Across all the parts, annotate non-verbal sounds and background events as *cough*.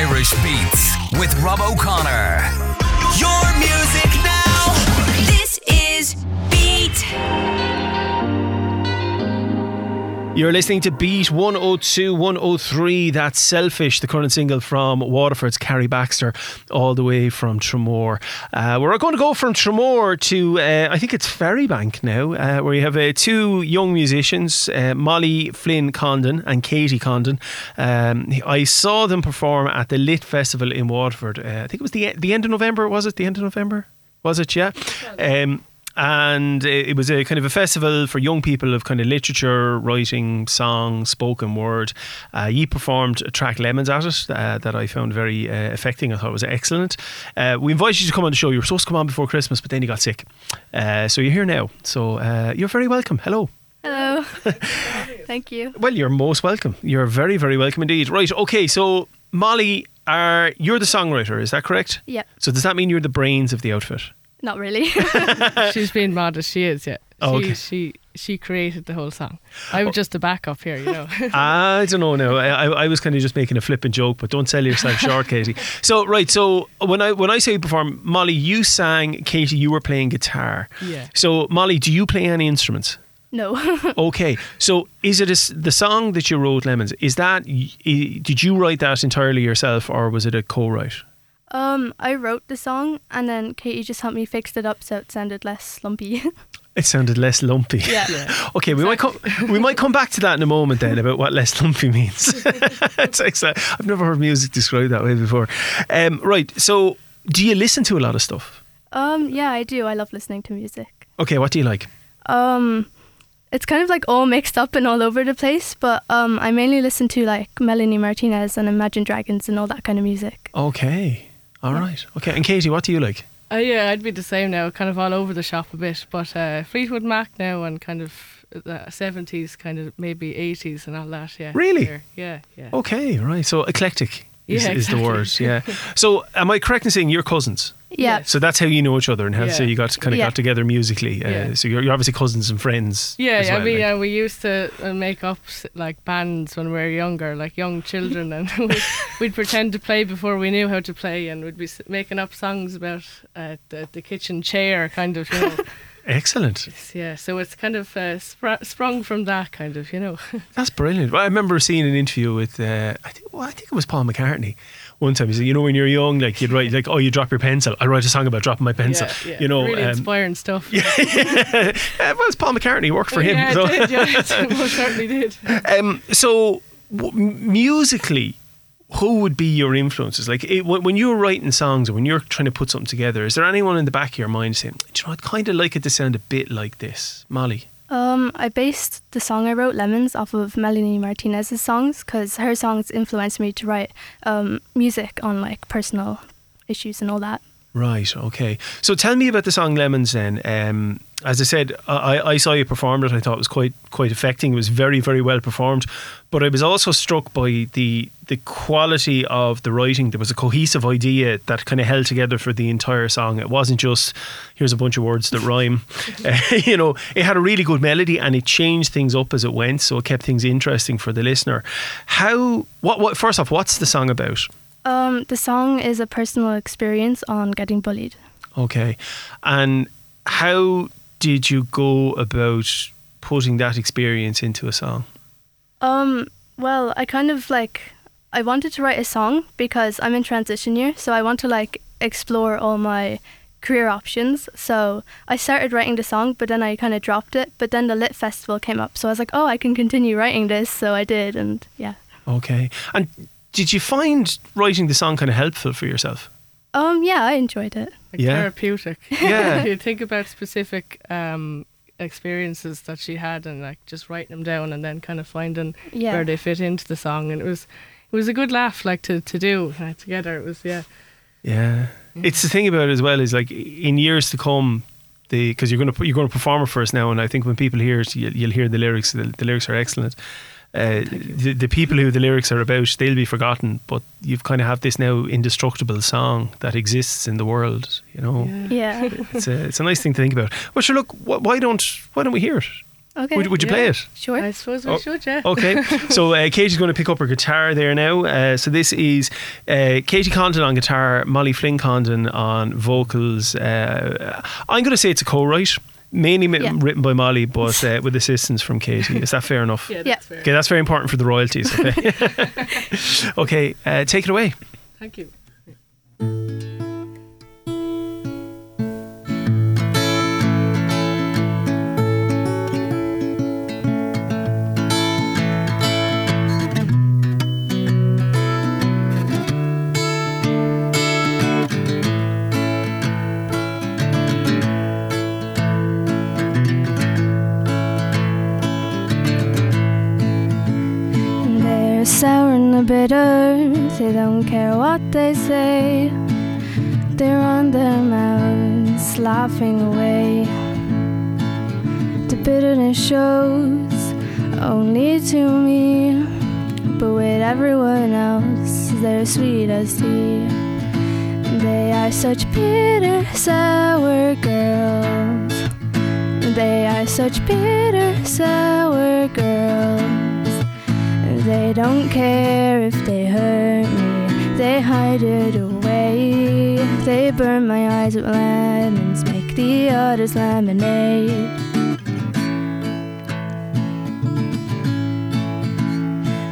Irish Beats with Rob O'Connor. Your music now. This is Beat. You're listening to Beat 102, 103. That's Selfish, the current single from Waterford's Carrie Baxter, all the way from Tramore. Uh, we're going to go from Tramore to, uh, I think it's Ferrybank now, uh, where you have uh, two young musicians, uh, Molly Flynn Condon and Katie Condon. Um, I saw them perform at the Lit Festival in Waterford. Uh, I think it was the, the end of November, was it? The end of November? Was it? Yeah. Um, and it was a kind of a festival for young people of kind of literature, writing, song, spoken word. Uh, you performed a track Lemons at it uh, that I found very uh, affecting. I thought it was excellent. Uh, we invited you to come on the show. You were supposed to come on before Christmas, but then you got sick. Uh, so you're here now. So uh, you're very welcome. Hello. Hello. *laughs* Thank you. Well, you're most welcome. You're very, very welcome indeed. Right. Okay. So Molly, are you're the songwriter? Is that correct? Yeah, So does that mean you're the brains of the outfit? Not really. *laughs* She's being as She is, yeah. Oh, she, okay. she she created the whole song. I was oh. just a backup here, you know. *laughs* *laughs* I don't know now. I, I I was kind of just making a flippant joke, but don't sell yourself short, Katie. So right, so when I when I say perform, Molly, you sang, Katie, you were playing guitar. Yeah. So Molly, do you play any instruments? no. Okay, so is it a s the song that you wrote, Lemons? Is that y- y- did you write that entirely yourself, or was it a co-write? Um, I wrote the song and then Katie just helped me fix it up so it sounded less lumpy. *laughs* It sounded less lumpy. *laughs* yeah. Okay, we might come we might come back to that in a moment then about what less lumpy means. *laughs* it's excellent. I've never heard music described that way before. Um, right, so do you listen to a lot of stuff? Um, yeah, I do. I love listening to music. Okay, what do you like? Um, it's kind of like all mixed up and all over the place, but um, I mainly listen to like Melanie Martinez and Imagine Dragons and all that kind of music. Okay, all right. Okay, and Katie, what do you like? uh, yeah, I'd be the same now, kind of all over the shop a bit. But uh, Fleetwood Mac now and kind of the 70s, kind of maybe 80s and all that, yeah. Really? Here. Yeah, yeah. Okay, right. So eclectic is, Yeah, is the exactly. word. Yeah. *laughs* So am I correct in saying you're cousins? Yeah. So that's how you know each other and how so you got kind of Yeah. got together musically. Uh, Yeah. So you're, you're obviously cousins and friends. Yeah, as I mean, like. uh, we used to uh, make up like bands when we were younger, like young children, and *laughs* we'd, we'd pretend to play before we knew how to play, and we'd be making up songs about uh, the, the kitchen chair, kind of, you know. *laughs* Excellent. yeah, so it's kind of uh, spr- sprung from that, kind of, you know. *laughs* That's brilliant. Well, I remember seeing an interview with uh, I think well, I think it was Paul McCartney. One time he said, you know, when you're young, like you'd write like, oh, you drop your pencil. I write a song about dropping my pencil. Yeah, yeah. You know, really um, inspiring stuff. *laughs* yeah, well, it's Paul McCartney. Worked for him. Yeah, so. it did, yeah, *laughs* it certainly did. Um, so, w- musically, who would be your influences? Like it, when you're writing songs or when you're trying to put something together, is there anyone in the back of your mind saying, "Do you know, I'd kind of like it to sound a bit like this, Molly"? Um, I based the song I wrote, Lemons, off of Melanie Martinez's songs because her songs influenced me to write um, music on like personal issues and all that. Right. Okay. So tell me about the song Lemons. Then, um, as I said, I, I saw you perform it. I thought it was quite quite affecting. It was very very well performed. But I was also struck by the the quality of the writing. There was a cohesive idea that kind of held together for the entire song. It wasn't just here's a bunch of words that rhyme. Uh, *laughs* *laughs* you know, it had a really good melody and it changed things up as it went. So it kept things interesting for the listener. How? What? What? First off, what's the song about? Um, the song is a personal experience on getting bullied. Okay. And how did you go about putting that experience into a song? Um, well, I kind of like I wanted to write a song because I'm in transition year, so I want to like explore all my career options. So I started writing the song, but then I kind of dropped it. But then the Lit Festival came up, so I was like, oh, I can continue writing this. So I did, and yeah. Okay. And did you find writing the song kind of helpful for yourself? Um, yeah, I enjoyed it. Like Yeah. therapeutic. *laughs* Yeah. you think about specific um, experiences that she had and like just writing them down and then kind of finding Yeah. where they fit into the song. And it was it was a good laugh like to, to do uh, together. It was yeah. Yeah. It's the thing about it as well is like in years to come, the because you're going to you're going to perform it for us now, and I think when people hear it, you'll, you'll hear the lyrics. The, the lyrics are excellent. Uh, the, the people who the lyrics are about, they'll be forgotten, but you've kind of have this now indestructible song that exists in the world. You know, Yeah. *laughs* it's a it's a nice thing to think about. Well, sure. Look, wh- why don't why don't we hear it? Okay. Would, would you play it? Sure. I suppose we Oh, should, yeah. Okay, *laughs* so uh, Katie's going to pick up her guitar there now. Uh, so this is uh, Katie Condon on guitar, Molly Flynn Condon on vocals. Uh, I'm going to say it's a co-write, mainly Yeah. written by Molly, but *laughs* uh, with assistance from Katie. Is that fair enough? Yeah, Yeah. that's fair. Okay, that's very important for the royalties. Okay, *laughs* *laughs* okay, uh, take it away. Thank you. They don't care what they say. They're on their mouths, laughing away. The bitterness shows only to me, but with everyone else, they're sweet as tea. They are such bitter, sour girls. They are such bitter, sour girls. They don't care if they hurt me, they hide it away. They burn my eyes with lemons, make the others lemonade.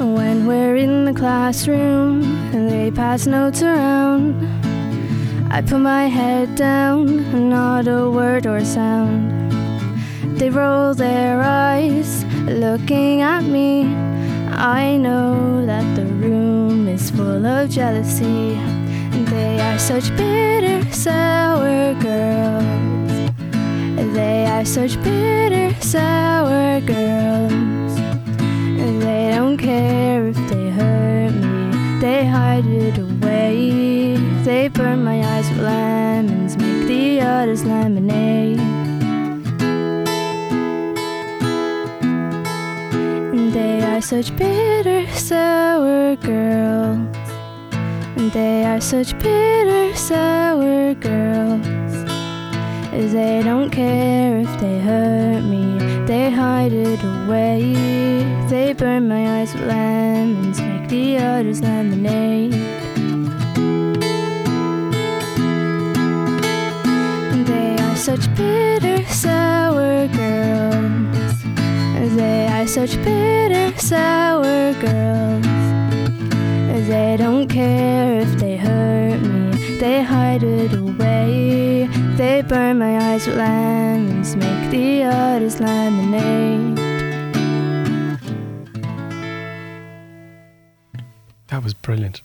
When we're in the classroom and they pass notes around, I put my head down, not a word or sound. They roll their eyes, looking at me. I know that the room is full of jealousy. They are such bitter, sour girls. They are such bitter, sour girls. They don't care if they hurt me, they hide it away. They burn my eyes with lemons, make the others lemonade. Such bitter, sour girls. And They are such bitter, sour girls. As They don't care if they hurt me, they hide it away. They burn my eyes with lemons, make the others lemonade. They are such bitter, sour such bitter, sour girls. They don't care if they hurt me, they hide it away. They burn my eyes with lemons, make the others lemonade. That was brilliant.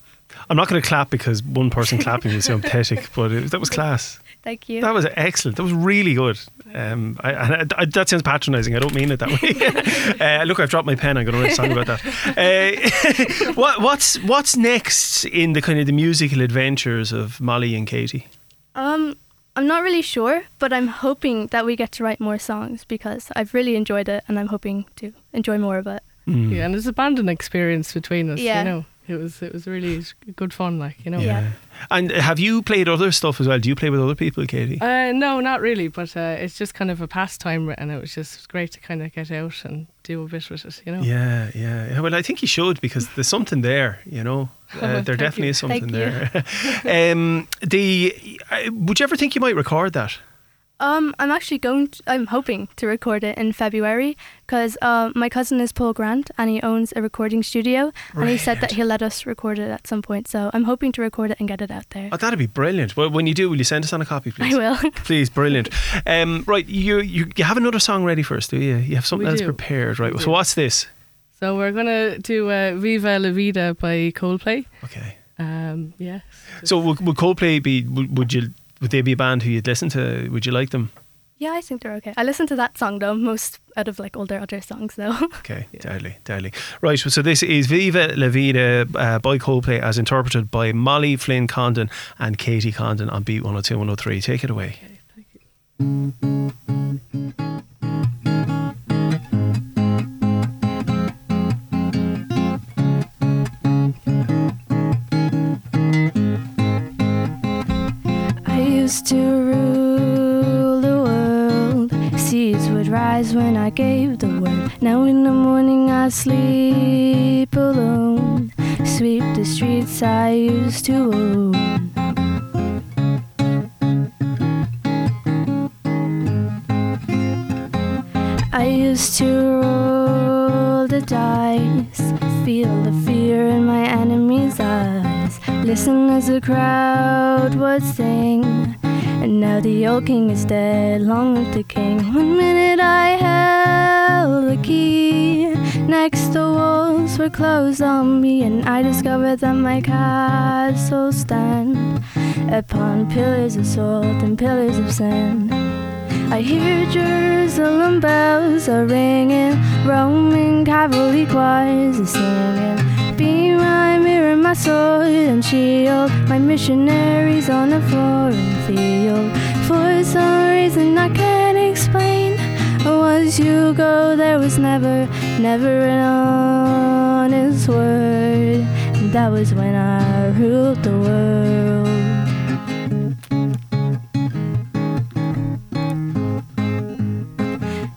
I'm not going to clap because one person clapping will sound pathetic, but it, that was class. Thank you. That was excellent. That was really good. Um, I, I, I, that sounds patronising. I don't mean it that way. *laughs* *laughs* uh, look, I've dropped my pen. I'm going to write a song about that. Uh, *laughs* what, what's what's next in the kind of the musical adventures of Molly and Katie? Um, I'm not really sure, but I'm hoping that we get to write more songs because I've really enjoyed it and I'm hoping to enjoy more of it. Yeah, and it's a bonding experience between us. Yeah. You know, it was it was really good fun. Like you know. Yeah. And have you played other stuff as well? Do you play with other people, Katie? Uh, no, not really, but uh, it's just kind of a pastime, and it was just great to kind of get out and do a bit with it, you know. Yeah, yeah, yeah. Well, I think you should because there's something there. You know, *laughs* uh, there definitely you. is something Thank there. *laughs* um, the uh, would you ever think you might record that? Um, I'm actually going. To, I'm hoping to record it in February because uh, my cousin is Paul Grant and he owns a recording studio, and he said that he'll let us record it at some point. So I'm hoping to record it and get it out there. Oh, that'd be brilliant. Well, when you do, will you send us on a copy, please? I will. *laughs* Please, brilliant. Um, right, you, you you have another song ready for us, do you? You have something We else do. prepared, right? We So do. what's this? So we're gonna do uh, "Viva La Vida" by Coldplay. Okay. Um, yeah. So would, would Coldplay be? Would, would you? Would they be a band who you'd listen to? Would you like them? yeah, I think they're okay. I listen to that song though most out of like all their other songs though. *laughs* Okay, deadly, deadly. Right, so this is Viva La Vida uh, by Coldplay as interpreted by Molly Flynn Condon and Katie Condon on Beat 102 103. Take it away. Okay, sleep alone. Sweep the streets I used to own. I used to roll the dice, feel the fear in my enemy's eyes, listen as the crowd would sing. And now the old king is dead, long live the king. One minute I held the key, next walls were closed on me, and I discovered that my castle stand upon pillars of salt and pillars of sand. I hear Jerusalem bells are ringing, Roman cavalry choirs are singing. Be my mirror, my sword and shield, my missionaries on a foreign field. For some reason I can't explain, once you go, there was never, never an honest word. And that was when I ruled the world.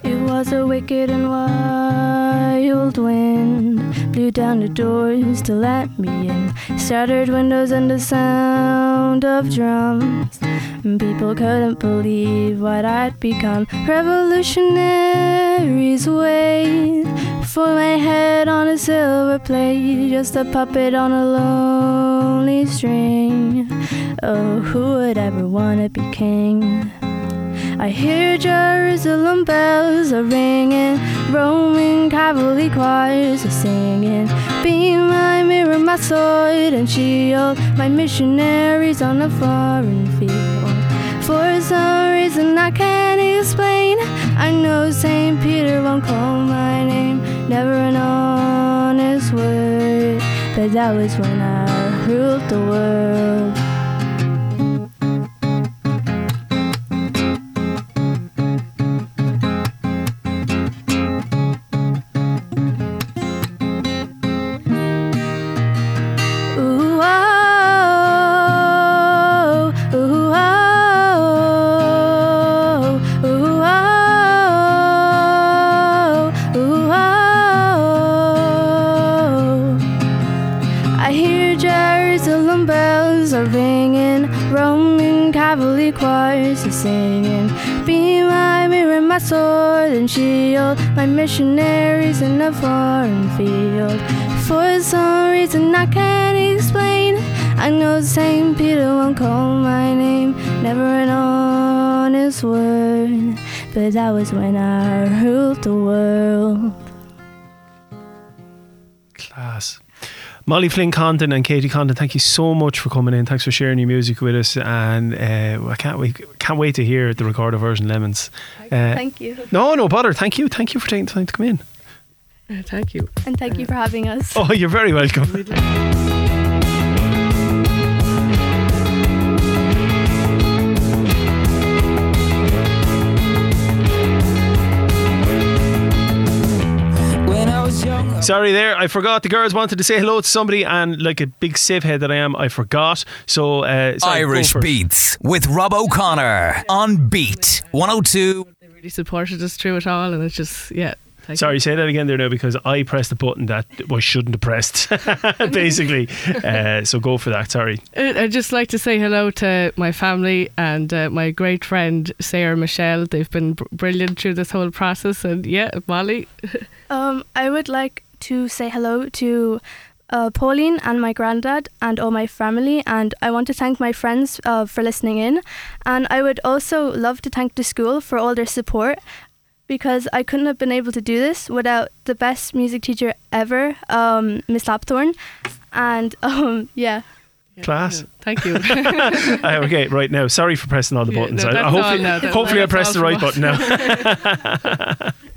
It was a wicked and wild wind blew down the doors to let me in. Shattered windows and the sound of drums. And people couldn't believe what I'd become. Revolutionaries wait for my head on a silver plate, just a puppet on a lonely string. Oh, who would ever wanna be king? I hear Jerusalem bells are ringing, Roman cavalry choirs are singing. Be my mirror, my sword and shield, my missionaries on a foreign field. For some reason I can't explain, I know St. Peter won't call my name, never an honest word. But that was when I ruled the world. A foreign field. For some reason I can't explain, I know St. Peter won't call my name, never an honest word. But that was when I ruled the world. Class. Molly Flynn Condon and Katie Condon, thank you so much for coming in. Thanks for sharing your music with us, and uh, I can't wait can't wait to hear the recorded version, Lemons. Uh, Thank you. no, no bother. Thank you, thank you for taking the time to come in. Uh, *laughs* Thank you. And thank you for having us. *laughs* Oh, you're very welcome. When I was young, Sorry, there. I forgot. The girls wanted to say hello to somebody, and like a big sieve head that I am, I forgot. So, uh, sorry, go Irish for it. Beats with Rob O'Connor on Beat 102. They really supported us through it all, and it's just yeah. Thank Sorry, say that again there now because I pressed the button that I shouldn't have pressed, *laughs* *laughs* basically. uh, so go for that. Sorry. Uh, I'd just like to say hello to my family and uh, my great friend Sarah Michelle. They've been br- brilliant through this whole process, and yeah, Molly. *laughs* Um, I would like to say hello to uh, Pauline and my granddad and all my family, and I want to thank my friends uh, for listening in. And I would also love to thank the school for all their support because I couldn't have been able to do this without the best music teacher ever, um, Miss Lapthorne. And *laughs* um, yeah, Class. Yeah, Thank you. *laughs* Uh, okay, right now. Sorry for pressing all the Yeah, buttons. no, I, I hopefully, all now. That- hopefully I pressed the right button now. *laughs*